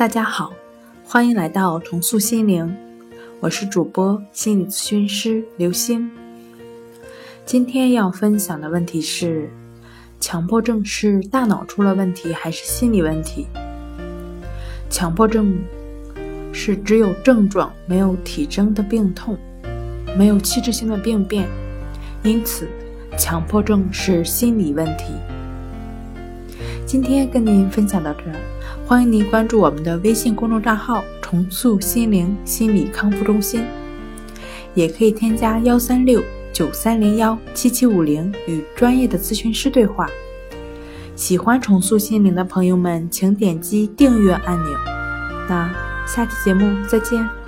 大家好，欢迎来到重塑心灵，我是主播心理咨询师刘星。今天要分享的问题是：强迫症是大脑出了问题还是心理问题？强迫症是只有症状没有体征的病痛，没有器质性的病变，因此强迫症是心理问题。今天跟您分享到这，欢迎您关注我们的微信公众账号“重塑心灵心理康复中心”，也可以添加幺三六九三零幺七七五零与专业的咨询师对话。喜欢重塑心灵的朋友们，请点击订阅按钮。那下期节目再见。